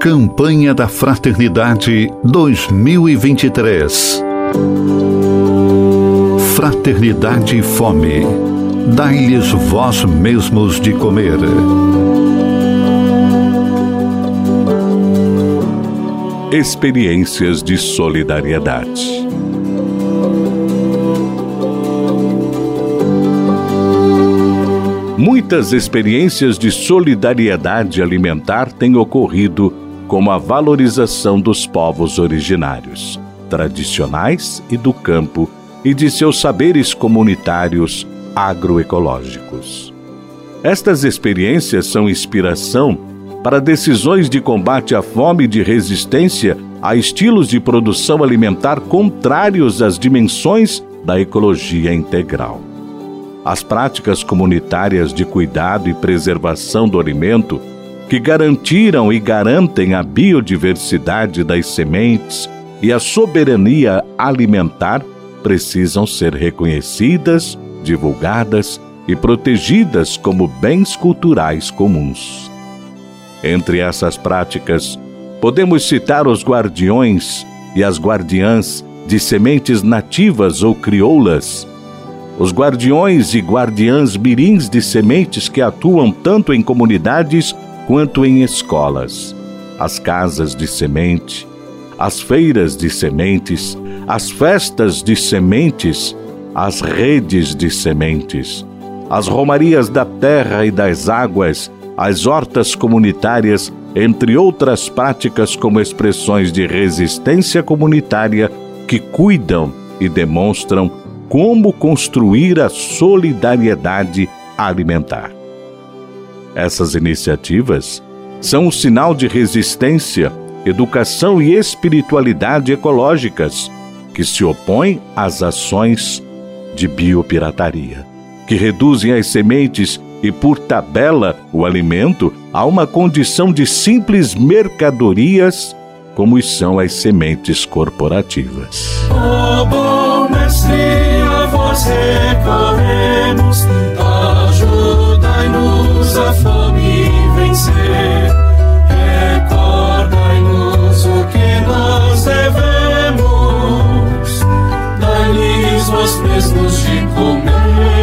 Campanha da Fraternidade 2023. Fraternidade e Fome. Dai-lhes vós mesmos de comer. Experiências de solidariedade. Muitas experiências de solidariedade alimentar têm ocorrido, como a valorização dos povos originários, tradicionais e do campo, e de seus saberes comunitários agroecológicos. Estas experiências são inspiração para decisões de combate à fome e de resistência a estilos de produção alimentar contrários às dimensões da ecologia integral. As práticas comunitárias de cuidado e preservação do alimento, que garantiram e garantem a biodiversidade das sementes e a soberania alimentar, precisam ser reconhecidas, divulgadas e protegidas como bens culturais comuns. Entre essas práticas, podemos citar os guardiões e as guardiãs de sementes nativas ou crioulas os guardiões e guardiãs mirins de sementes que atuam tanto em comunidades quanto em escolas, as casas de semente, as feiras de sementes, as festas de sementes, as redes de sementes, as romarias da terra e das águas, as hortas comunitárias, entre outras práticas como expressões de resistência comunitária que cuidam e demonstram como construir a solidariedade alimentar. Essas iniciativas são um sinal de resistência, educação e espiritualidade ecológicas que se opõem às ações de biopirataria, que reduzem as sementes e, por tabela, o alimento a uma condição de simples mercadorias, como são as sementes corporativas. Oh, bom mestre vós recorremos, ajudai-nos vós mesmos de comer.